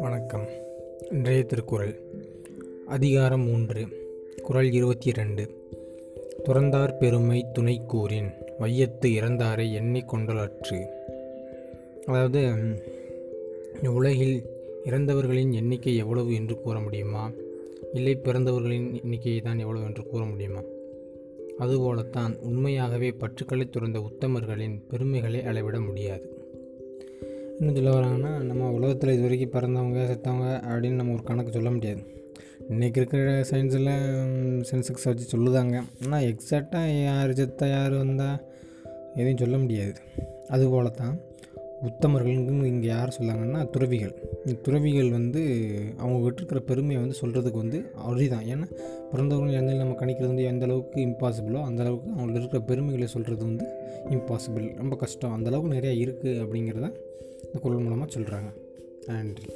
வணக்கம். இன்றைய திருக்குறள் அதிகாரம் மூன்று குறள் இருபத்தி ரெண்டு துறந்தார் பெருமை துணை கூறின் வையத்து இறந்தாரை எண்ணிக்கொண்டலற்று அதாவது உலகில் இறந்தவர்களின் எண்ணிக்கை எவ்வளவு என்று கூற முடியுமா? இல்லை பிறந்தவர்களின் எண்ணிக்கையை தான் எவ்வளவு என்று கூற முடியுமா? அதுபோலத்தான் உண்மையாகவே பற்றுக்களை துறந்த உத்தமர்களின் பெருமைகளை அளவிட முடியாது. இன்னும் சொல்ல வராங்கன்னா நம்ம உலகத்தில் இது வரைக்கும் பிறந்தவங்க செத்தவங்க அப்படின்னு நம்ம ஒரு கணக்கு சொல்ல முடியாது. இன்றைக்கி இருக்கிற சயின்ஸில் சென்செக்ஸ் வச்சு சொல்லுதாங்க. ஆனால் எக்ஸாக்டாக யார் செத்த யார் வந்தால் எதையும் சொல்ல முடியாது. அதுபோல தான் உத்தமர்கள்னு இங்கே யார் சொல்லாங்கன்னா துறவிகள். துறவிகள் வந்து அவங்ககிட்ட இருக்கிற பெருமையை வந்து சொல்கிறதுக்கு வந்து அரிதான். ஏன்னா பிறந்தவர்கள் எந்த நம்ம கணிக்கிறது வந்து எந்த அளவுக்கு இம்பாசிபிளோ அந்த அளவுக்கு அவங்களுக்கு இருக்கிற பெருமைகளை சொல்கிறது வந்து இம்பாசிபிள் ரொம்ப கஷ்டம். அந்தளவுக்கு நிறையா இருக்குது அப்படிங்கிறத இந்த குரல் மூலமாக சொல்கிறாங்க நன்றி.